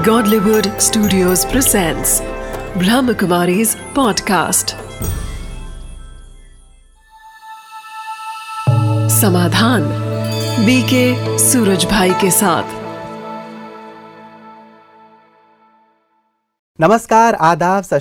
Godlywood Studios presents Brahmakumari's podcast. Samadhan BK Suraj भाई के साथ। नमस्कार, आदाब, सत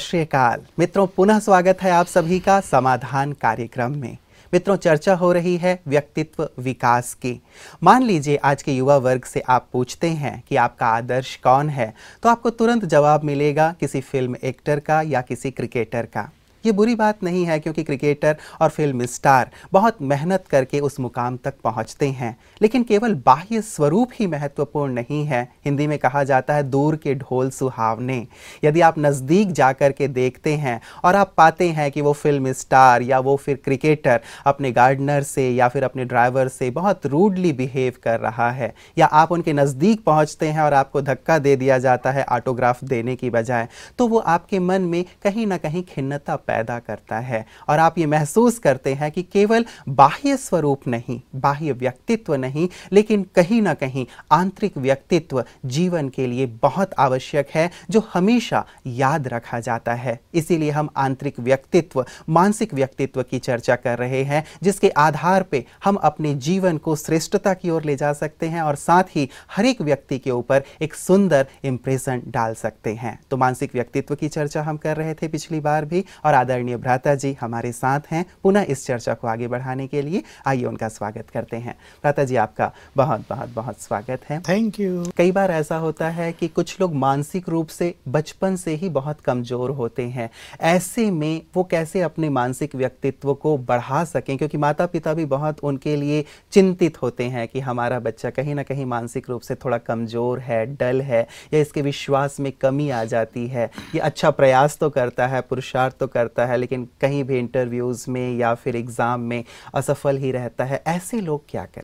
मित्रों, पुनः स्वागत है आप सभी का समाधान कार्यक्रम में। मित्रों, चर्चा हो रही है व्यक्तित्व विकास की। मान लीजिए, आज के युवा वर्ग से आप पूछते हैं कि आपका आदर्श कौन है तो आपको तुरंत जवाब मिलेगा किसी फ़िल्म एक्टर का या किसी क्रिकेटर का। ये बुरी बात नहीं है क्योंकि क्रिकेटर और फ़िल्म स्टार बहुत मेहनत करके उस मुकाम तक पहुँचते हैं, लेकिन केवल बाह्य स्वरूप ही महत्वपूर्ण नहीं है। हिंदी में कहा जाता है, दूर के ढोल सुहावने। यदि आप नज़दीक जा कर के देखते हैं और आप पाते हैं कि वो फ़िल्म स्टार या वो फिर क्रिकेटर अपने गार्डनर से या फिर अपने ड्राइवर से बहुत रूडली बिहेव कर रहा है, या आप उनके नज़दीक पहुँचते हैं और आपको धक्का दे दिया जाता है ऑटोग्राफ देने की बजाय तो वो आपके मन में कहीं ना कहीं खिन्नता पैदा करता है। और आप ये महसूस करते हैं कि केवल बाह्य स्वरूप नहीं, बाह्य व्यक्तित्व नहीं, लेकिन कहीं ना कहीं आंतरिक व्यक्तित्व जीवन के लिए बहुत आवश्यक है, जो हमेशा याद रखा जाता है। इसीलिए हम आंतरिक व्यक्तित्व, मानसिक व्यक्तित्व की चर्चा कर रहे हैं, जिसके आधार पे हम अपने जीवन को श्रेष्ठता की ओर ले जा सकते हैं और साथ ही हर एक व्यक्ति के ऊपर एक सुंदर इंप्रेशन डाल सकते हैं। तो मानसिक व्यक्तित्व की चर्चा हम कर रहे थे पिछली बार भी और आदरणीय भ्राता जी हमारे साथ हैं। पुनः इस चर्चा को आगे बढ़ाने के लिए आइए उनका स्वागत करते हैं। भ्राता जी आपका बहुत बहुत बहुत स्वागत है। थैंक यू कई बार ऐसा होता है कि कुछ लोग मानसिक रूप से बचपन से ही बहुत कमज़ोर होते हैं। ऐसे में वो कैसे अपने मानसिक व्यक्तित्व को बढ़ा सकें? क्योंकि माता पिता भी बहुत उनके लिए चिंतित होते हैं कि हमारा बच्चा कहीं ना कहीं मानसिक रूप से थोड़ा कमज़ोर है डल है या इसके विश्वास में कमी आ जाती है। ये अच्छा प्रयास तो करता है पुरुषार्थ तो करता है लेकिन कहीं भी इंटरव्यूज़ में या फिर एग्ज़ाम में असफल ही रहता है ऐसे लोग क्या करें?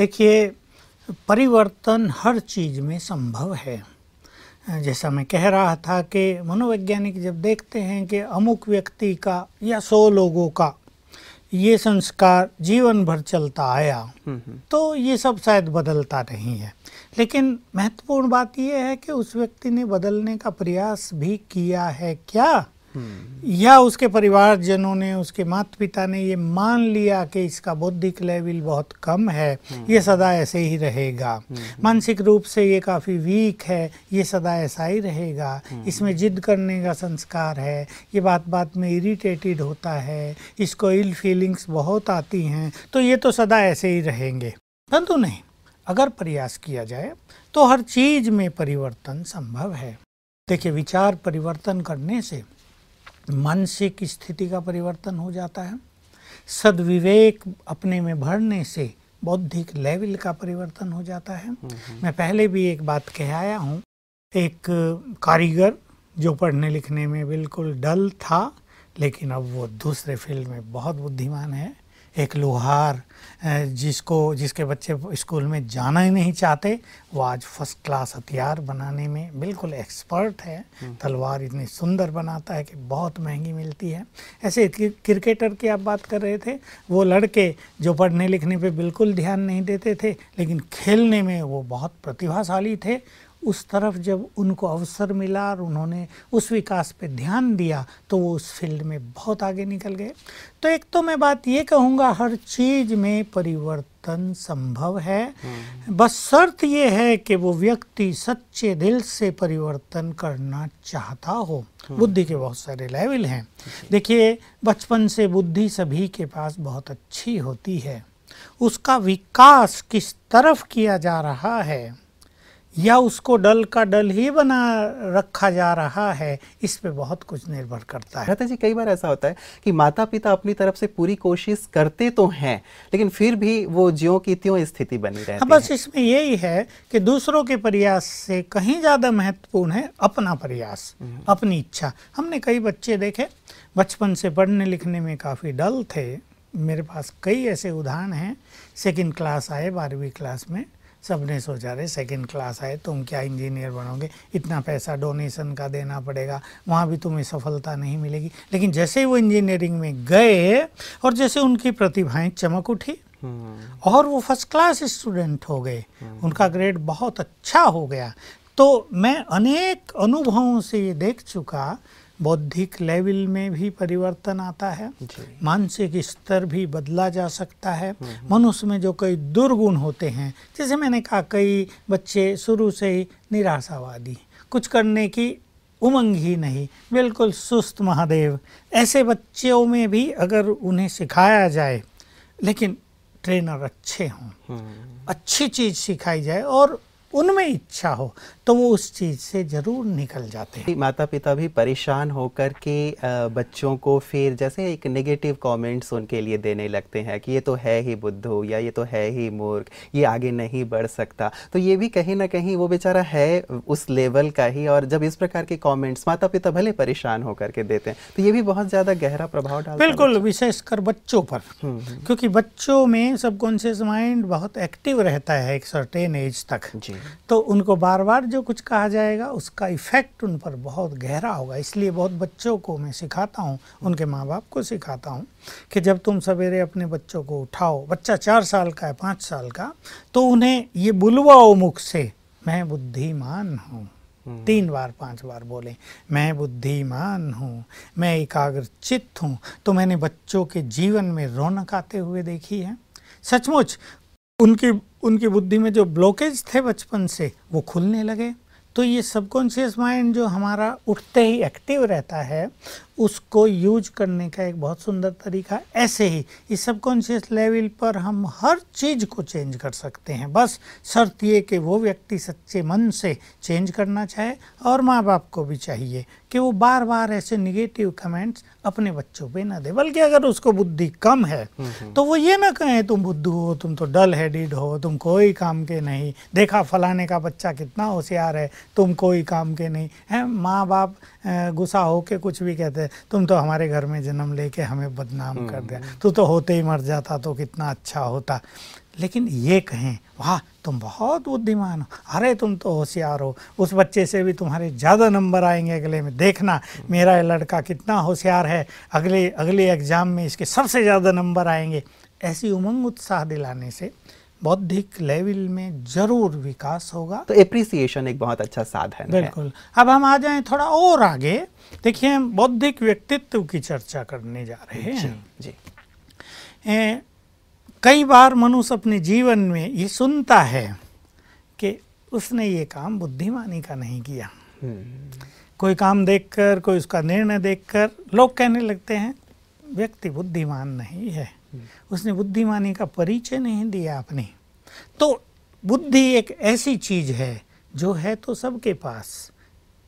देखिए परिवर्तन हर चीज़ में संभव है। जैसा मैं कह रहा था कि मनोवैज्ञानिक जब देखते हैं कि अमुक व्यक्ति का या सौ लोगों का ये संस्कार जीवन भर चलता आया तो ये सब शायद बदलता नहीं है। लेकिन महत्वपूर्ण बात यह है कि उस व्यक्ति ने बदलने का प्रयास भी किया है क्या? या उसके परिवारजनों ने, उसके माता पिता ने ये मान लिया कि इसका बौद्धिक लेवल बहुत कम है, ये सदा ऐसे ही रहेगा। मानसिक रूप से ये काफ़ी वीक है, ये सदा ऐसा ही रहेगा। इसमें जिद करने का संस्कार है, ये बात बात में इरिटेटेड होता है, इसको इल फीलिंग्स बहुत आती हैं तो ये तो सदा ऐसे ही रहेंगे। परंतु नहीं, अगर प्रयास किया जाए तो हर चीज़ में परिवर्तन संभव है। देखिए, विचार परिवर्तन करने से मानसिक स्थिति का परिवर्तन हो जाता है। सदविवेक अपने में भरने से बौद्धिक लेवल का परिवर्तन हो जाता है। मैं पहले भी एक बात कह आया हूँ। एक कारीगर जो पढ़ने लिखने में बिल्कुल डल था लेकिन अब वो दूसरे फ़ील्ड में बहुत बुद्धिमान है। एक लोहार जिसको जिसके बच्चे स्कूल में जाना ही नहीं चाहते वो आज फ़र्स्ट क्लास हथियार बनाने में बिल्कुल एक्सपर्ट है। तलवार इतनी सुंदर बनाता है कि बहुत महँगी मिलती है। ऐसे क्रिकेटर की आप बात कर रहे थे वो लड़के जो पढ़ने लिखने पे बिल्कुल ध्यान नहीं देते थे लेकिन खेलने में वो बहुत प्रतिभाशाली थे। उस तरफ़ जब उनको अवसर मिला और उन्होंने उस विकास पे ध्यान दिया तो वो उस फ़ील्ड में बहुत आगे निकल गए। तो एक तो मैं बात ये कहूँगा हर चीज़ में परिवर्तन संभव है। बस शर्त ये है कि वो व्यक्ति सच्चे दिल से परिवर्तन करना चाहता हो। बुद्धि के बहुत सारे लेवल हैं। देखिए बचपन से बुद्धि सभी के पास बहुत अच्छी होती है। उसका विकास किस तरफ़ किया जा रहा है? या उसको डल का डल ही बना रखा जा रहा है इस पे बहुत कुछ निर्भर करता है। रहता जी कई बार ऐसा होता है कि माता पिता अपनी तरफ़ से पूरी कोशिश करते तो हैं लेकिन फिर भी वो ज्यों की त्यों स्थिति बनी रहती हाँ बस इसमें यही है कि दूसरों के प्रयास से कहीं ज़्यादा महत्वपूर्ण है अपना प्रयास हम्म। अपनी इच्छा। हमने कई बच्चे देखे बचपन से पढ़ने लिखने में काफ़ी डल थे। मेरे पास कई ऐसे उदाहरण हैं सेकेंड क्लास आए बारहवीं क्लास में। सबने सोचा रहे सेकंड क्लास आए तुम क्या इंजीनियर बनोगे इतना पैसा डोनेशन का देना पड़ेगा वहाँ भी तुम्हें सफलता नहीं मिलेगी लेकिन जैसे ही वो इंजीनियरिंग में गए और जैसे उनकी प्रतिभाएँ चमक उठी हम्म। और वो फ़र्स्ट क्लास स्टूडेंट हो गए हम्म। उनका ग्रेड बहुत अच्छा हो गया तो मैं अनेक अनुभवों से ये देख चुका बौद्धिक लेवल में भी परिवर्तन आता है। मानसिक स्तर भी बदला जा सकता है। मनुष्य में जो कई दुर्गुण होते हैं जैसे मैंने कहा कई बच्चे शुरू से ही निराशावादी कुछ करने की उमंग ही नहीं। बिल्कुल सुस्त महादेव ऐसे बच्चों में भी अगर उन्हें सिखाया जाए लेकिन ट्रेनर अच्छे हों अच्छी चीज़ सिखाई जाए और उनमें इच्छा हो तो वो उस चीज़ से ज़रूर निकल जाते हैं। माता पिता भी परेशान होकर के बच्चों को फिर जैसे एक नेगेटिव कमेंट्स उनके लिए देने लगते हैं कि ये तो है ही बुद्धू या ये तो है ही मूर्ख ये आगे नहीं बढ़ सकता। तो ये भी कहीं ना कहीं वो बेचारा है उस लेवल का ही और जब इस प्रकार के कॉमेंट्स माता पिता भले परेशान होकर के देते हैं तो ये भी बहुत ज़्यादा गहरा प्रभाव डालता है बिल्कुल विशेषकर बच्चों पर। क्योंकि बच्चों में सबकॉन्शियस माइंड बहुत एक्टिव रहता है एक सर्टेन एज तक। जी। तो उनको बार बार जो कुछ कहा जाएगा उसका इफ़ेक्ट उन पर बहुत गहरा होगा। इसलिए बहुत बच्चों को मैं सिखाता हूँ उनके माँ बाप को सिखाता हूँ कि जब तुम सवेरे अपने बच्चों को उठाओ बच्चा चार साल का है पाँच साल का तो उन्हें ये बुलवाओ मुख से मैं बुद्धिमान हूँ। तीन बार पाँच बार बोले मैं बुद्धिमान हूँ मैं एकाग्र चित्त हूँ। तो मैंने बच्चों के जीवन में रौनक आते हुए देखी है। सचमुच उनकी उनकी बुद्धि में जो ब्लॉकेज थे बचपन से वो खुलने लगे। तो ये सबकॉन्शियस माइंड जो हमारा उठते ही एक्टिव रहता है उसको यूज़ करने का एक बहुत सुंदर तरीका ऐसे ही इस सबकॉन्शियस लेवल पर हम हर चीज़ को चेंज कर सकते हैं। बस शर्त ये कि वो व्यक्ति सच्चे मन से चेंज करना चाहे और माँ बाप को भी चाहिए कि वो बार बार ऐसे निगेटिव कमेंट्स अपने बच्चों पे ना दे। बल्कि अगर उसको बुद्धि कम है तो वो ये ना कहें तुम बुद्धू हो तुम तो डल हेडेड हो तुम कोई काम के नहीं देखा फलाने का बच्चा कितना होशियार है तुम कोई काम के नहीं। है माँ बाप गुस्सा हो के कुछ भी कहते हैं तुम तो हमारे घर में जन्म लेके हमें बदनाम कर दिया। तू तो होते ही मर जाता तो कितना अच्छा होता। लेकिन ये कहें वाह तुम बहुत बुद्धिमान हो। अरे तुम तो होशियार हो। उस बच्चे से भी तुम्हारे ज़्यादा नंबर आएँगे अगले में। देखना मेरा लड़का कितना होशियार है। अगले अगले एग्ज़ाम में इसके सबसे ज़्यादा नंबर आएँगे। ऐसी उमंग उत्साह दिलाने से बौद्धिक लेवल में ज़रूर विकास होगा। तो एप्रिसिएशन एक बहुत अच्छा साधन है। बिल्कुल। अब हम आ जाएँ थोड़ा और आगे। देखिए हम बौद्धिक व्यक्तित्व की चर्चा करने जा रहे जी हैं। जी। ए, कई बार मनुष्य अपने जीवन में ये सुनता है कि उसने ये काम बुद्धिमानी का नहीं किया। कोई काम देखकर कोई उसका निर्णय देखकर लोग कहने लगते हैं व्यक्ति बुद्धिमान नहीं है। उसने बुद्धिमानी का परिचय नहीं दिया अपने तो बुद्धि एक ऐसी चीज़ है जो है तो सबके पास।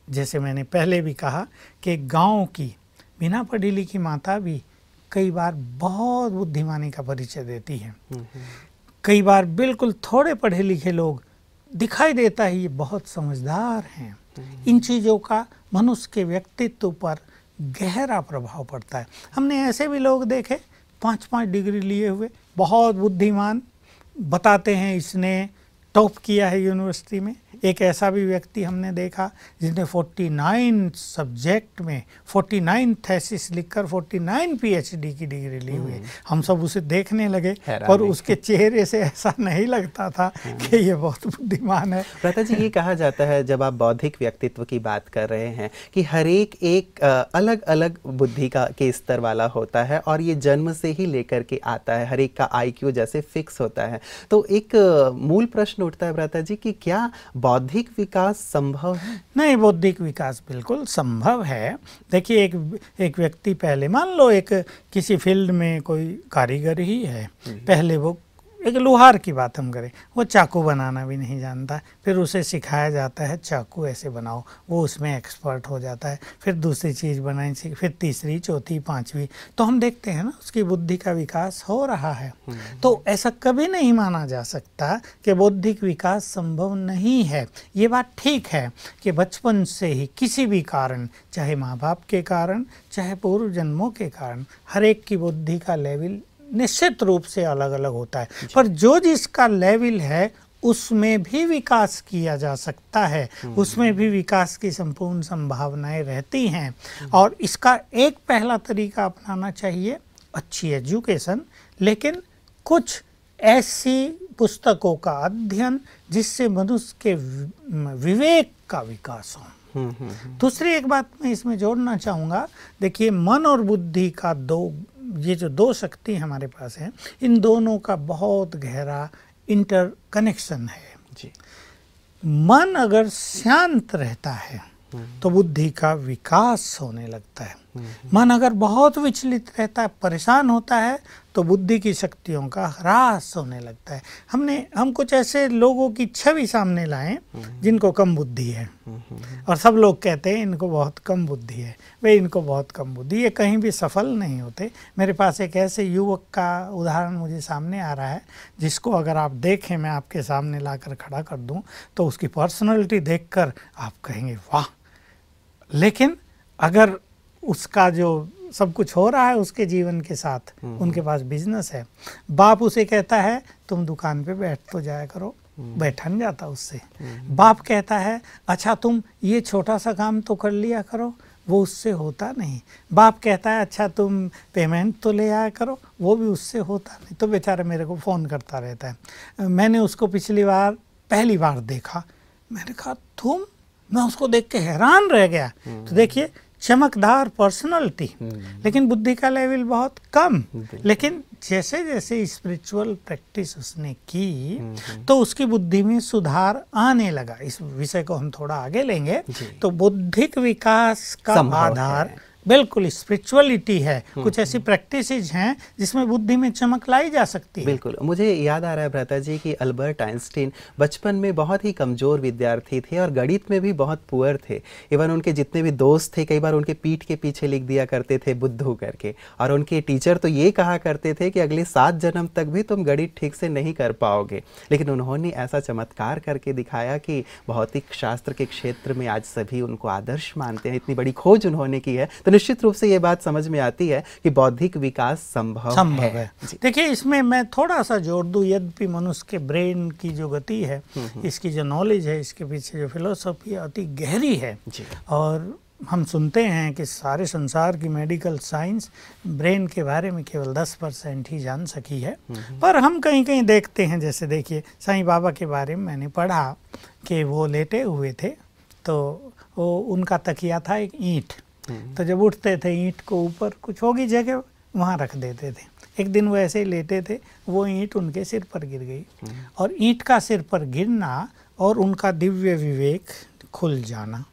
जैसे मैंने पहले भी कहा कि गाँव की, बिना पढ़ी लिखी माता भी कई बार बहुत बुद्धिमानी का परिचय देती है। कई बार बिल्कुल थोड़े पढ़े लिखे लोग दिखाई देता है ये बहुत समझदार हैं। इन चीज़ों का मनुष्य के व्यक्तित्व पर गहरा प्रभाव पड़ता है। हमने ऐसे भी लोग देखे पाँच पाँच डिग्री लिए हुए, बहुत बुद्धिमान बताते हैं इसने टॉप किया है यूनिवर्सिटी में। एक ऐसा भी व्यक्ति हमने देखा जिसने 49 सब्जेक्ट में 49 थेसिस लिखकर 49 पीएचडी की डिग्री ली हुई हम सब उसे देखने लगे। पर उसके चेहरे से ऐसा नहीं लगता था कि ये बहुत बुद्धिमान है। प्रता जी ये कहा जाता है जब आप बौद्धिक व्यक्तित्व की बात कर रहे हैं कि हर एक एक अलग अलग बुद्धि का के स्तर वाला होता है और ये जन्म से ही लेकर के आता है हर एक का आईक्यू जैसे फिक्स होता है। तो एक मूल प्रश्न उठता है प्रता जी कि क्या बौद्धिक विकास संभव है? नहीं बौद्धिक विकास बिल्कुल संभव है। देखिए एक एक व्यक्ति पहले मान लो एक किसी फ़ील्ड में कोई कारीगर ही है पहले वो एक लोहार की बात हम करें वो चाकू बनाना भी नहीं जानता फिर उसे सिखाया जाता है चाकू ऐसे बनाओ वो उसमें एक्सपर्ट हो जाता है फिर दूसरी चीज़ बनानी सीख फिर तीसरी चौथी पांचवी तो हम देखते हैं ना उसकी बुद्धि का विकास हो रहा है। तो ऐसा कभी नहीं माना जा सकता कि बौद्धिक विकास संभव नहीं है। ये बात ठीक है कि बचपन से ही किसी भी कारण चाहे माँ बाप के कारण चाहे पूर्व जन्मों के कारण हर एक की बुद्धि का लेवल निश्चित रूप से अलग अलग होता है। पर जो जिसका लेवल है उसमें भी विकास किया जा सकता है। उसमें भी विकास की संपूर्ण संभावनाएँ रहती हैं। और इसका एक पहला तरीका अपनाना चाहिए अच्छी एजुकेशन लेकिन कुछ ऐसी पुस्तकों का अध्ययन जिससे मनुष्य के विवेक का विकास हो। हम्म, हम्म, हम्म, दूसरी एक बात मैं इसमें जोड़ना चाहूँगा देखिए मन और बुद्धि का दो ये जो दो शक्ति हमारे पास है इन दोनों का बहुत गहरा इंटर कनेक्शन है। जी। मन अगर शांत रहता है तो बुद्धि का विकास होने लगता है। मन अगर बहुत विचलित रहता है परेशान होता है तो बुद्धि की शक्तियों का ह्रास होने लगता है। हमने हम कुछ ऐसे लोगों की छवि सामने लाए जिनको कम बुद्धि है। और सब लोग कहते हैं इनको बहुत कम बुद्धि है। वे इनको बहुत कम बुद्धि ये कहीं भी सफल नहीं होते। मेरे पास एक ऐसे युवक का उदाहरण मुझे सामने आ रहा है जिसको अगर आप देखें मैं आपके सामने लाकर खड़ा कर दूँ तो उसकी पर्सनैलिटी देखकर आप कहेंगे वाह! लेकिन अगर उसका जो सब कुछ हो रहा है उसके जीवन के साथ उनके पास बिज़नेस है। बाप उसे कहता है तुम दुकान पे बैठ तो जाया करो। बैठा नहीं जाता उससे। बाप कहता है अच्छा तुम ये छोटा सा काम तो कर लिया करो वो उससे होता नहीं। बाप कहता है अच्छा तुम पेमेंट तो ले आया करो वो भी उससे होता नहीं। तो बेचारा मेरे को फ़ोन करता रहता है। मैंने उसको पिछली बार पहली बार देखा। मैंने कहा तुम? मैं उसको देख के हैरान रह गया। तो देखिए चमकदार पर्सनालिटी लेकिन बुद्धि का लेवल बहुत कम। लेकिन जैसे जैसे स्पिरिचुअल प्रैक्टिस उसने की तो उसकी बुद्धि में सुधार आने लगा। इस विषय को हम थोड़ा आगे लेंगे। तो बुद्धिक विकास का आधार। बिल्कुल स्पिरिचुअलिटी है। कुछ ऐसी प्रैक्टिसेज हैं जिसमें बुद्धि में चमक लाई जा सकती है। बिल्कुल। मुझे याद आ रहा है भ्राता जी कि अल्बर्ट आइंस्टीन बचपन में बहुत ही कमज़ोर विद्यार्थी थे और गणित में भी बहुत पुअर थे। इवन उनके जितने भी दोस्त थे कई बार उनके पीठ के पीछे लिख दिया करते थे बुद्धू करके। और उनके टीचर तो ये कहा करते थे कि अगले सात जन्म तक भी तुम गणित ठीक से नहीं कर पाओगे। लेकिन उन्होंने ऐसा चमत्कार करके दिखाया कि भौतिक शास्त्र के क्षेत्र में आज सभी उनको आदर्श मानते हैं। इतनी बड़ी खोज उन्होंने की है। तो निश्चित रूप से ये बात समझ में आती है कि बौद्धिक विकास संभव संभव है। है देखिए इसमें मैं थोड़ा सा जोड़ दूँ यद्यपि मनुष्य के ब्रेन की जो गति है इसकी जो नॉलेज है इसके पीछे जो फिलोसॉफी अति गहरी है। और हम सुनते हैं कि सारे संसार की मेडिकल साइंस ब्रेन के बारे में केवल 10 परसेंट ही जान सकी है। पर हम कहीं कहीं देखते हैं जैसे देखिए साईं बाबा के बारे में मैंने पढ़ा कि वो लेटे हुए थे तो वो उनका तकिया था एक ईंट। तो जब उठते थे ईंट को ऊपर कुछ होगी जगह वहाँ रख देते थे। एक दिन वो ऐसे ही लेटे थे वो ईंट उनके सिर पर गिर गई। और ईंट का सिर पर गिरना और उनका दिव्य विवेक खुल जाना।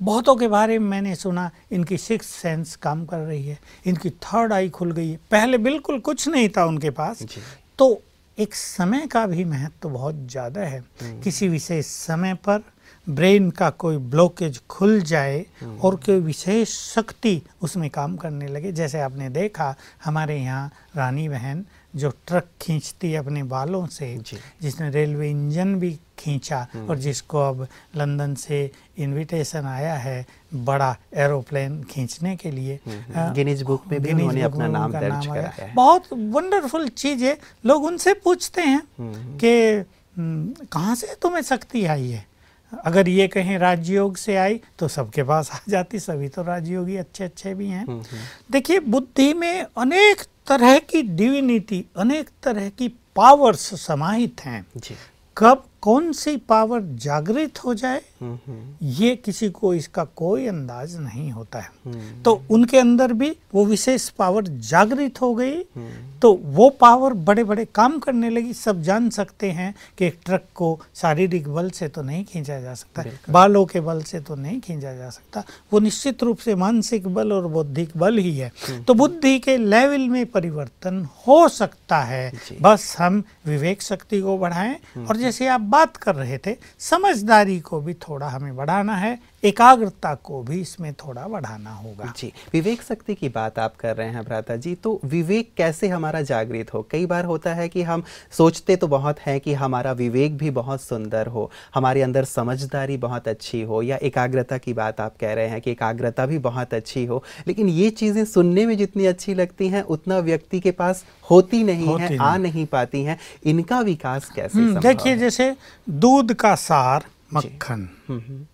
बहुतों के बारे में मैंने सुना इनकी सिक्स सेंस काम कर रही है इनकी थर्ड आई खुल गई है। पहले बिल्कुल कुछ नहीं था उनके पास। तो एक समय का भी महत्व तो बहुत ज़्यादा है। किसी विशेष समय पर ब्रेन का कोई ब्लॉकेज खुल जाए और कोई विशेष शक्ति उसमें काम करने लगे। जैसे आपने देखा हमारे यहाँ रानी बहन जो ट्रक खींचती है अपने बालों से जिसने रेलवे इंजन भी खींचा और जिसको अब लंदन से इनविटेशन आया है बड़ा एरोप्लेन खींचने के लिए। गिनीज बुक में भी उन्होंने अपना नाम दर्ज कराया है। बहुत वंडरफुल चीज़ है लोग उनसे पूछते हैं कि हम्म, कहाँ से तुम्हें शक्ति आई है? अगर ये कहें राजयोग से आई तो सबके पास आ जाती सभी तो राजयोगी अच्छे अच्छे भी हैं। देखिए बुद्धि में अनेक तरह की डिविनिटी अनेक तरह की पावर्स समाहित हैं। जी। कब कौन सी पावर जागृत हो जाए हम्म, हम्म, ये किसी को इसका कोई अंदाज नहीं होता है। हम्म, तो उनके अंदर भी वो विशेष पावर जागृत हो गई तो वो पावर बड़े बड़े काम करने लगी। सब जान सकते हैं कि एक ट्रक को शारीरिक बल से तो नहीं खींचा जा सकता बालों के बल से तो नहीं खींचा जा सकता। वो निश्चित रूप से मानसिक बल और बौद्धिक बल ही है। तो बुद्धि के लेवल में परिवर्तन हो सकता है। बस हम विवेक शक्ति को बढ़ाएँ और जैसे आप बात कर रहे थे समझदारी को भी थोड़ा हमें बढ़ाना है। एकाग्रता को भी इसमें थोड़ा बढ़ाना होगा। जी विवेक शक्ति की बात आप कर रहे हैं भ्राता जी तो विवेक कैसे हमारा जागृत हो? कई बार होता है कि हम सोचते तो बहुत हैं कि हमारा विवेक भी बहुत सुंदर हो हमारे अंदर समझदारी बहुत अच्छी हो या एकाग्रता की बात आप कह रहे हैं कि एकाग्रता भी बहुत अच्छी हो लेकिन ये चीज़ें सुनने में जितनी अच्छी लगती हैं उतना व्यक्ति के पास होती नहीं होती है नहीं। आ नहीं पाती हैं। इनका विकास कैसे हम्म, देखिए जैसे दूध का सार मक्खन। हम्म, हम्म,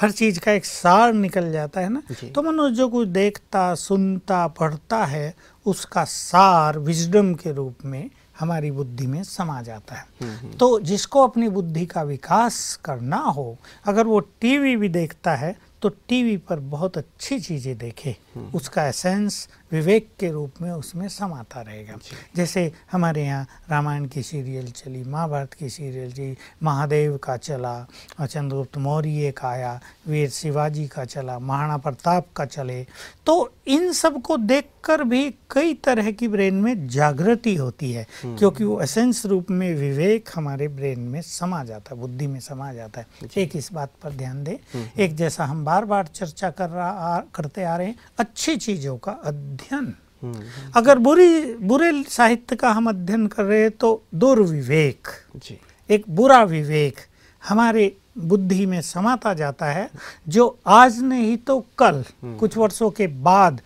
हर चीज़ का एक सार निकल जाता है ना? तो मनुष्य जो कुछ देखता सुनता पढ़ता है उसका सार विजडम के रूप में हमारी बुद्धि में समा जाता है। तो जिसको अपनी बुद्धि का विकास करना हो अगर वो टीवी भी देखता है तो टीवी पर बहुत अच्छी चीज़ें देखे उसका एसेंस विवेक के रूप में उसमें समाता रहेगा। जैसे हमारे यहाँ रामायण की सीरियल चली महाभारत की सीरियल चली महादेव का चला और चंद्रगुप्त मौर्य का आया वीर शिवाजी का चला महाराणा प्रताप का चले तो इन सबको देखकर भी कई तरह की ब्रेन में जागृति होती है क्योंकि वो एसेंस रूप में विवेक हमारे ब्रेन में समा जाता है बुद्धि में समा जाता है। एक इस बात पर ध्यान दें। एक जैसा हम बार बार चर्चा कर रहा आ, करते आ रहे हैं। अच्छी चीज़ों का अध्ययन। अगर बुरी बुरे साहित्य का हम अध्ययन कर रहे हैं तो दुर्विवेक। जी। एक बुरा विवेक हमारे बुद्धि में समाता जाता है जो आज नहीं तो कल कुछ वर्षों के बाद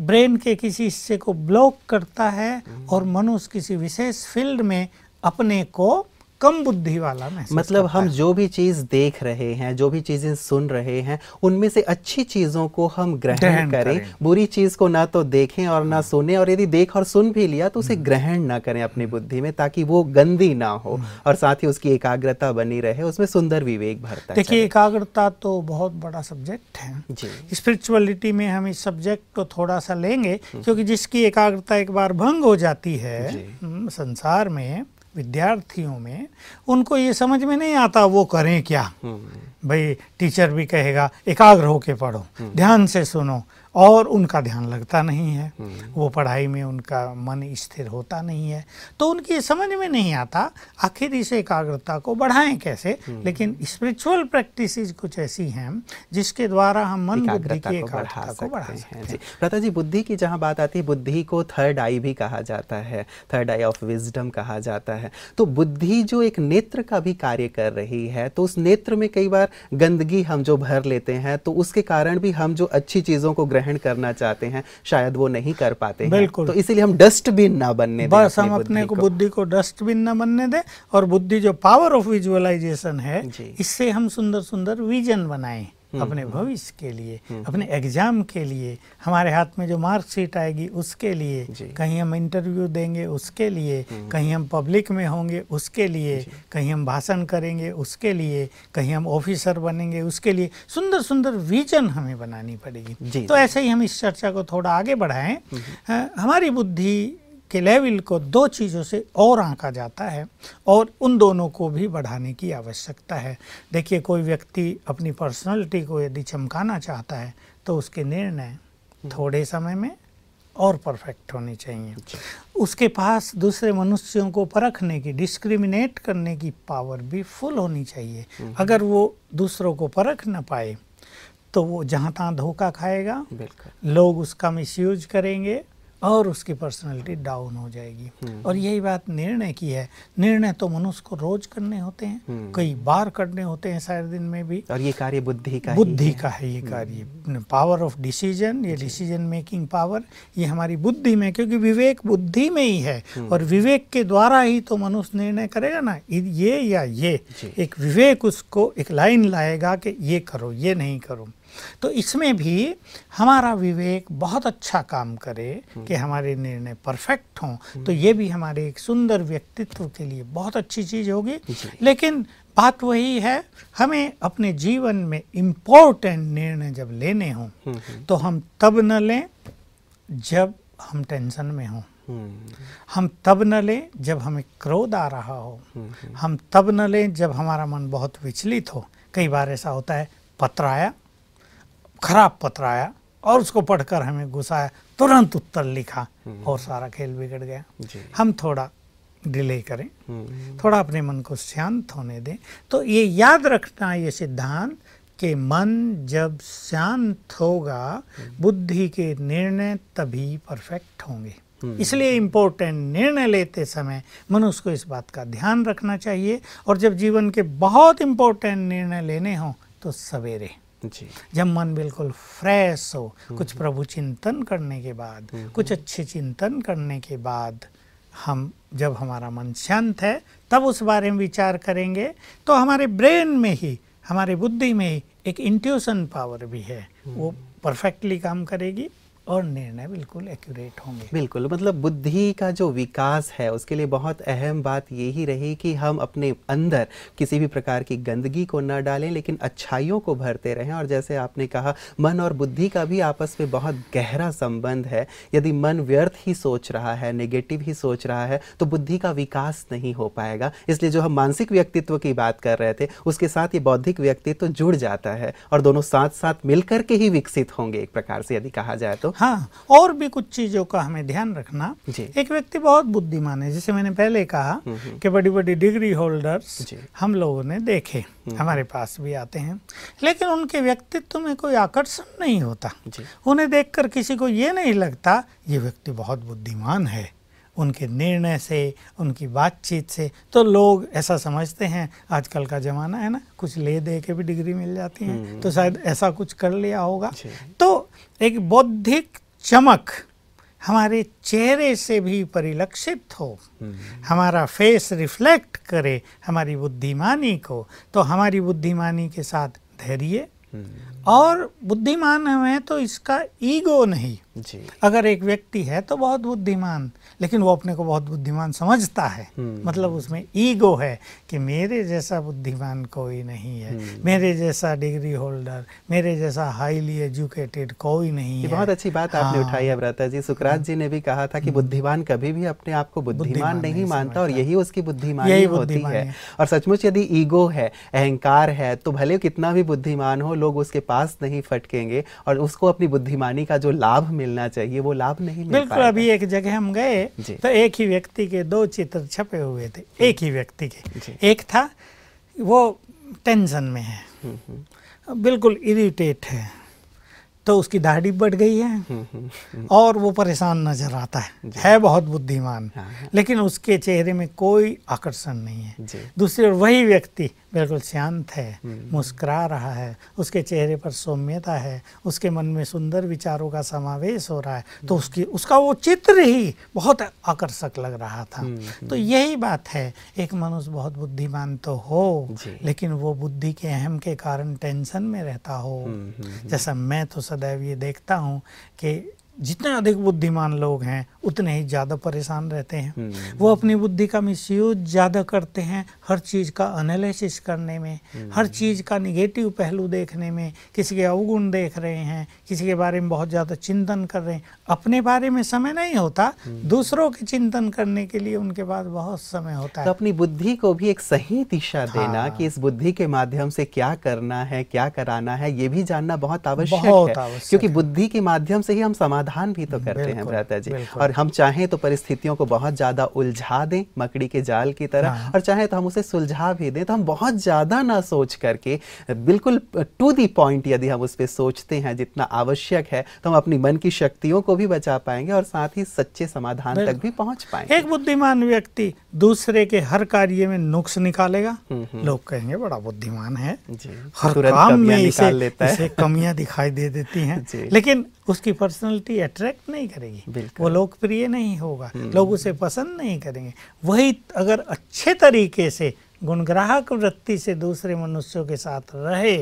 ब्रेन के किसी हिस्से को ब्लॉक करता है और मनुष्य किसी विशेष फ़ील्ड में अपने को कम बुद्धि वाला महसूस मतलब हम जो भी चीज़ देख रहे हैं जो भी चीज़ें सुन रहे हैं उनमें से अच्छी चीज़ों को हम ग्रहण करें। करें। बुरी चीज़ को ना तो देखें और ना सुने और यदि देख और सुन भी लिया तो उसे ग्रहण ना करें अपनी बुद्धि में ताकि वो गंदी ना हो और साथ ही उसकी एकाग्रता बनी रहे उसमें सुंदर विवेक भरता देखिए एकाग्रता तो बहुत बड़ा सब्जेक्ट है। जी। स्पिरिचुअलिटी में हम इस सब्जेक्ट को थोड़ा सा लेंगे क्योंकि जिसकी एकाग्रता एक बार भंग हो जाती है हम्म, संसार में विद्यार्थियों में उनको ये समझ में नहीं आता वो करें क्या। हम्म, भाई टीचर भी कहेगा एकाग्र होके पढ़ो ध्यान से सुनो और उनका ध्यान लगता नहीं है। वो पढ़ाई में उनका मन स्थिर होता नहीं है। तो उनकी समझ में नहीं आता आखिर इस एकाग्रता को बढ़ाएँ कैसे? लेकिन स्पिरिचुअल प्रैक्टिसेस कुछ ऐसी हैं जिसके द्वारा हम मन बुद्धि की एकाग्रता को बढ़ा सकते हैं जी। प्रता जी बुद्धि की जहाँ बात आती है बुद्धि को थर्ड आई भी कहा जाता है थर्ड आई ऑफ़ विजडम कहा जाता है। तो बुद्धि जो एक नेत्र का भी कार्य कर रही है तो उस नेत्र में कई बार गंदगी हम जो भर लेते हैं तो उसके कारण भी हम जो अच्छी चीज़ों को ग्रहण करना चाहते हैं शायद वो नहीं कर पाते हैं। बिल्कुल। तो इसीलिए हम डस्टबिन ना बनने बस हम अपने को बुद्धि को। डस्टबिन ना बनने दें और बुद्धि जो पावर ऑफ़ विजुअलाइजेशन है इससे हम सुंदर सुंदर विजन बनाएँ। अपने भविष्य के लिए अपने एग्ज़ाम के लिए हमारे हाथ में जो मार्कशीट आएगी उसके लिए कहीं हम इंटरव्यू देंगे उसके लिए कहीं हम पब्लिक में होंगे उसके लिए कहीं हम भाषण करेंगे उसके लिए कहीं हम ऑफिसर बनेंगे उसके लिए सुंदर सुंदर विजन हमें बनानी पड़ेगी। तो ऐसे ही हम इस चर्चा को थोड़ा आगे बढ़ाएँ। हमारी बुद्धि के लेवल को दो चीज़ों से और आंका जाता है और उन दोनों को भी बढ़ाने की आवश्यकता है। देखिए कोई व्यक्ति अपनी पर्सनालिटी को यदि चमकाना चाहता है तो उसके निर्णय थोड़े समय में और परफेक्ट होने चाहिए। उसके पास दूसरे मनुष्यों को परखने की डिस्क्रिमिनेट करने की पावर भी फुल होनी चाहिए। अगर वो दूसरों को परख ना पाए तो वो जहाँ तहाँ धोखा खाएगा। लोग उसका मिसयूज करेंगे। और उसकी पर्सनालिटी डाउन हो जाएगी। और यही बात निर्णय की है। निर्णय तो मनुष्य को रोज करने होते हैं। कई बार करने होते हैं सारे दिन में भी। और ये कार्य बुद्धि का बुद्धि का है ये कार्य। पावर ऑफ़ डिसीज़न ये डिसीज़न मेकिंग पावर ये हमारी बुद्धि में क्योंकि विवेक बुद्धि में ही है। और विवेक के द्वारा ही तो मनुष्य निर्णय करेगा ना ये या ये एक विवेक उसको एक लाइन लाएगा कि ये करो ये नहीं करो। तो इसमें भी हमारा विवेक बहुत अच्छा काम करे कि हमारे निर्णय परफेक्ट हों। तो ये भी हमारे एक सुंदर व्यक्तित्व के लिए बहुत अच्छी चीज़ होगी। लेकिन बात वही है हमें अपने जीवन में इम्पोर्टेंट निर्णय जब लेने हों तो हम तब न लें जब हम टेंशन में हों। हम्म, हम तब न लें जब हमें क्रोध आ रहा हो। हम तब न लें जब हमारा मन बहुत विचलित हो। कई बार ऐसा होता है पत्र आया खराब पत्र आया और उसको पढ़कर हमें गुस्सा आया। तुरंत उत्तर लिखा और सारा खेल बिगड़ गया। हम थोड़ा डिले करें। हम्म, थोड़ा अपने मन को शांत होने दें। तो ये याद रखना ये सिद्धांत कि मन जब शांत होगा बुद्धि के निर्णय तभी परफेक्ट होंगे। इसलिए इम्पोर्टेंट निर्णय लेते समय मनुष्य को इस बात का ध्यान रखना चाहिए। और जब जीवन के बहुत इम्पोर्टेंट निर्णय लेने हों तो सवेरे। जब मन बिल्कुल फ्रेश हो कुछ प्रभु चिंतन करने के बाद कुछ अच्छे चिंतन करने के बाद हम जब हमारा मन शांत है तब उस बारे में विचार करेंगे तो हमारे ब्रेन में ही हमारे बुद्धि में ही एक इंट्यूशन पावर भी है। वो परफेक्टली काम करेगी। और निर्णय बिल्कुल एक्यूरेट होंगे। बिल्कुल मतलब बुद्धि का जो विकास है, उसके लिए बहुत अहम बात यही रही कि हम अपने अंदर किसी भी प्रकार की गंदगी को न डालें, लेकिन अच्छाइयों को भरते रहें। और जैसे आपने कहा, मन और बुद्धि का भी आपस में बहुत गहरा संबंध है। यदि मन व्यर्थ ही सोच रहा है नेगेटिव ही सोच रहा है तो बुद्धि का विकास नहीं हो पाएगा। इसलिए जो हम मानसिक व्यक्तित्व की बात कर रहे थे, उसके साथ ये बौद्धिक व्यक्तित्व जुड़ जाता है और दोनों साथ साथ मिलकर के ही विकसित होंगे एक प्रकार से यदि कहा जाए तो। हाँ और भी कुछ चीज़ों का हमें ध्यान रखना। एक व्यक्ति बहुत बुद्धिमान है जिसे मैंने पहले कहा कि बड़ी बड़ी डिग्री होल्डर्स हम लोगों ने देखे हमारे पास भी आते हैं। लेकिन उनके व्यक्तित्व में कोई आकर्षण नहीं होता। उन्हें देखकर किसी को ये नहीं लगता ये व्यक्ति बहुत बुद्धिमान है। उनके निर्णय से उनकी बातचीत से। तो लोग ऐसा समझते हैं आजकल का ज़माना है ना कुछ ले दे के भी डिग्री मिल जाती है तो शायद ऐसा कुछ कर लिया होगा। तो एक बौद्धिक चमक हमारे चेहरे से भी परिलक्षित हो हमारा फेस रिफ्लेक्ट करे हमारी बुद्धिमानी को तो हमारी बुद्धिमानी के साथ धैर्य और बुद्धिमान है तो इसका ईगो नहीं। जी। अगर एक व्यक्ति है तो बहुत बुद्धिमान लेकिन वो अपने को बहुत बुद्धिमान समझता है। मतलब उसमें ईगो है कि मेरे जैसा बुद्धिमान कोई नहीं है। मेरे जैसा डिग्री होल्डर मेरे जैसा हाईली एजुकेटेड कोई नहीं ये है। बहुत अच्छी बात आपने हाँ। उठाई है व्रता जी। सुकरात जी ने भी कहा था कि बुद्धिमान कभी भी अपने आप को बुद्धिमान नहीं मानता और यही उसकी बुद्धिमानी यही होती है। है। और सचमुच यदि ईगो है अहंकार है तो भले कितना भी बुद्धिमान हो लोग उसके पास नहीं फटकेंगे और उसको अपनी बुद्धिमानी का जो लाभ मिलना चाहिए वो लाभ नहीं मिल बिल्कुल अभी एक जगह हम गए तो एक ही व्यक्ति के दो चित्र छपे हुए थे एक ही व्यक्ति के। एक था वो टेंशन में है। हम्म, हम्म, बिल्कुल इरिटेट है तो उसकी दाढ़ी बढ़ गई है हम्म, और वो परेशान नज़र आता है। है बहुत बुद्धिमान हाँ, हाँ। लेकिन उसके चेहरे में कोई आकर्षण नहीं है। दूसरी ओर वही व्यक्ति बिल्कुल शांत है हम्म। मुस्कुरा रहा है उसके चेहरे पर सौम्यता है उसके मन में सुंदर विचारों का समावेश हो रहा है तो उसकी उसका वो चित्र ही बहुत आकर्षक लग रहा था। हम्म, तो यही बात है एक मनुष्य बहुत बुद्धिमान तो हो लेकिन वो बुद्धि के अहम के कारण टेंशन में रहता हो। हम्म, हम्म, जैसा मैं तो सदैव ये देखता हूँ कि जितने अधिक बुद्धिमान लोग हैं उतने ही ज़्यादा परेशान रहते हैं। हम्म। वो अपनी बुद्धि का मिसयूज ज़्यादा करते हैं हर चीज़ का एनालिसिस करने में हर चीज़ का निगेटिव पहलू देखने में किसी के अवगुण देख रहे हैं किसी के बारे में बहुत ज़्यादा चिंतन कर रहे हैं। अपने बारे में समय नहीं होता दूसरों के चिंतन करने के लिए उनके पास बहुत समय होता तो है अपनी बुद्धि को भी एक सही दिशा देना हाँ। कि इस बुद्धि के माध्यम से क्या करना है क्या कराना है ये भी जानना बहुत आवश्यक है। क्योंकि बुद्धि के माध्यम से ही हम समाधान भी तो करते हैं भ्राता जी। और हम चाहें तो परिस्थितियों को बहुत ज़्यादा उलझा दें मकड़ी के जाल की तरह हाँ। और चाहे तो हम उसे सुलझा भी दें तो हम बहुत ज़्यादा ना सोच करके बिल्कुल टू दी पॉइंट यदि हम उस पर सोचते हैं जितना आवश्यक है तो हम अपनी मन की शक्तियों को भी बचा पाएँगे और साथ ही सच्चे समाधान तक भी पहुँच पाएँगे। एक बुद्धिमान व्यक्ति दूसरे के हर कार्य में नुक्स निकालेगा। हम्म, हम्म। लोग कहेंगे बड़ा बुद्धिमान है। हर काम में इसे, लेता है। इसे कमियाँ दिखाई दे देती हैं। लेकिन उसकी पर्सनालिटी अट्रैक्ट नहीं करेगी। वो लोकप्रिय नहीं होगा। लोग उसे पसंद नहीं करेंगे। वही अगर अच्छे तरीके से गुणग्राहक वृत्ति से दूसरे मनुष्यों के साथ रहे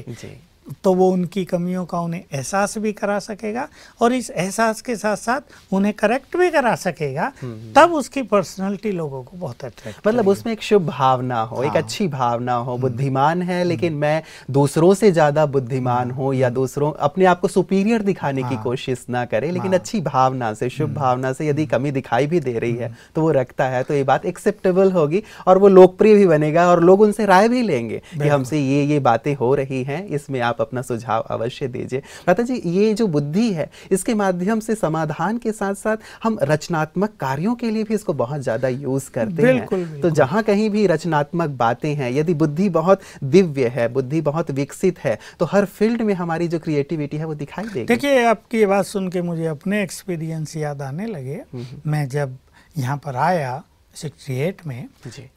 तो वो उनकी कमियों का उन्हें एहसास भी करा सकेगा और इस एहसास के साथ साथ उन्हें करेक्ट भी करा सकेगा तब उसकी पर्सनालिटी लोगों को बहुत अट्रैक्ट मतलब उसमें एक शुभ भावना हो हाँ। एक। अच्छी भावना हो बुद्धिमान है लेकिन मैं दूसरों से ज़्यादा बुद्धिमान हूँ या दूसरों अपने आप को सुपीरियर दिखाने हाँ। की। कोशिश ना करे लेकिन हाँ। अच्छी भावना से शुभ भावना से यदि कमी दिखाई भी दे रही है तो वो रखता है तो ये बात एक्सेप्टेबल होगी और वो लोकप्रिय भी बनेगा और लोग उनसे राय भी लेंगे कि हमसे ये ये बातें हो रही हैं इसमें आप अपना सुझाव अवश्य दीजिए। माता जी ये जो बुद्धि है इसके माध्यम से समाधान के साथ साथ हम रचनात्मक कार्यों के लिए भी इसको बहुत ज़्यादा यूज़ करते हैं। तो। जहाँ कहीं भी रचनात्मक बातें हैं यदि बुद्धि बहुत दिव्य है बुद्धि बहुत विकसित है तो हर फ़ील्ड में हमारी जो क्रिएटिविटी है वो दिखाई देगी। देखिए आपकी ये बात सुन के मुझे अपने एक्सपीरियंस याद आने लगे। मैं जब यहाँ पर आया सिक्सटी में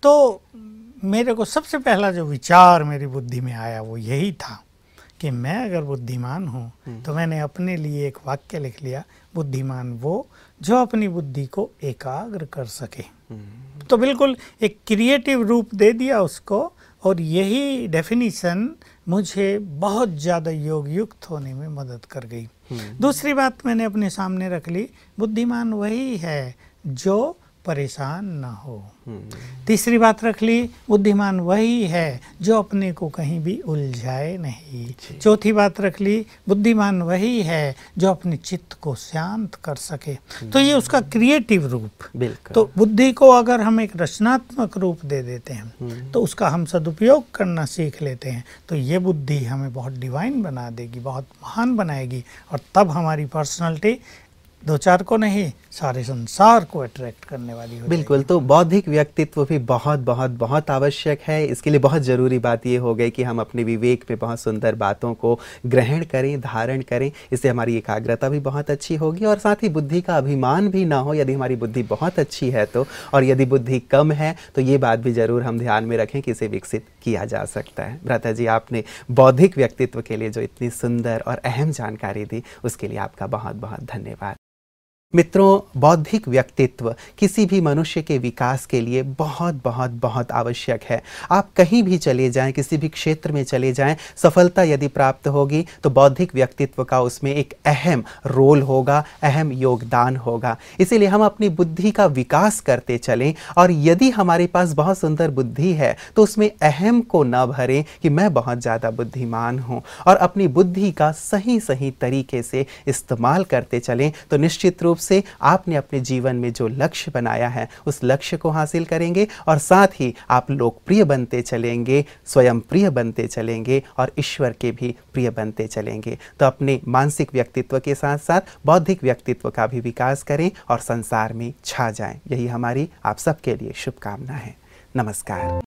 तो मेरे को सबसे पहला जो विचार मेरी बुद्धि में आया वो यही था। कि मैं अगर बुद्धिमान हूँ तो मैंने अपने लिए एक वाक्य लिख लिया बुद्धिमान वो जो अपनी बुद्धि को एकाग्र कर सके। तो बिल्कुल एक क्रिएटिव रूप दे दिया उसको और यही डेफिनेशन मुझे बहुत ज़्यादा योग युक्त होने में मदद कर गई। दूसरी बात मैंने अपने सामने रख ली बुद्धिमान वही है जो परेशान न हो। तीसरी बात रख ली बुद्धिमान वही है जो अपने को कहीं भी उलझाए नहीं। चौथी बात रख ली बुद्धिमान वही है जो अपने चित्त को शांत कर सके। तो ये उसका क्रिएटिव रूप। तो बुद्धि को अगर हम एक रचनात्मक रूप दे देते हैं तो उसका हम सदुपयोग करना सीख लेते हैं। तो ये बुद्धि हमें बहुत डिवाइन बना देगी बहुत महान बनाएगी। और तब हमारी पर्सनालिटी दो चार को नहीं सारे संसार को अट्रैक्ट करने वाली हो बिल्कुल तो बौद्धिक व्यक्तित्व भी बहुत बहुत बहुत आवश्यक है। इसके लिए बहुत ज़रूरी बात ये हो गई कि हम अपने विवेक पे बहुत सुंदर बातों को ग्रहण करें धारण करें। इससे हमारी एकाग्रता भी बहुत अच्छी होगी और साथ ही बुद्धि का अभिमान भी ना हो। यदि हमारी बुद्धि बहुत अच्छी है तो और यदि बुद्धि कम है तो ये बात भी ज़रूर हम ध्यान में रखें कि इसे विकसित किया जा सकता है। भ्राता जी आपने बौद्धिक व्यक्तित्व के लिए जो इतनी सुंदर और अहम जानकारी दी उसके लिए आपका बहुत बहुत धन्यवाद। मित्रों, बौद्धिक व्यक्तित्व किसी भी मनुष्य के विकास के लिए बहुत बहुत बहुत आवश्यक है। आप कहीं भी चले जाएँ, किसी भी क्षेत्र में चले जाएँ, सफलता यदि प्राप्त होगी तो बौद्धिक व्यक्तित्व का उसमें एक अहम रोल होगा, अहम योगदान होगा। इसीलिए हम अपनी बुद्धि का विकास करते चलें और यदि हमारे पास बहुत सुंदर बुद्धि है तो उसमें अहम को न भरें कि मैं बहुत ज़्यादा बुद्धिमान हूँ और अपनी बुद्धि का सही सही तरीके से इस्तेमाल करते चलें तो निश्चित रूप से आपने अपने जीवन में जो लक्ष्य बनाया है, उस लक्ष्य को हासिल करेंगे और साथ ही आप लोकप्रिय बनते चलेंगे, स्वयं प्रिय बनते चलेंगे और ईश्वर के भी प्रिय बनते चलेंगे। तो अपने मानसिक व्यक्तित्व के साथ साथ बौद्धिक व्यक्तित्व का भी विकास करें और संसार में छा जाएँ। यही हमारी आप सबके लिए शुभकामना है। नमस्कार।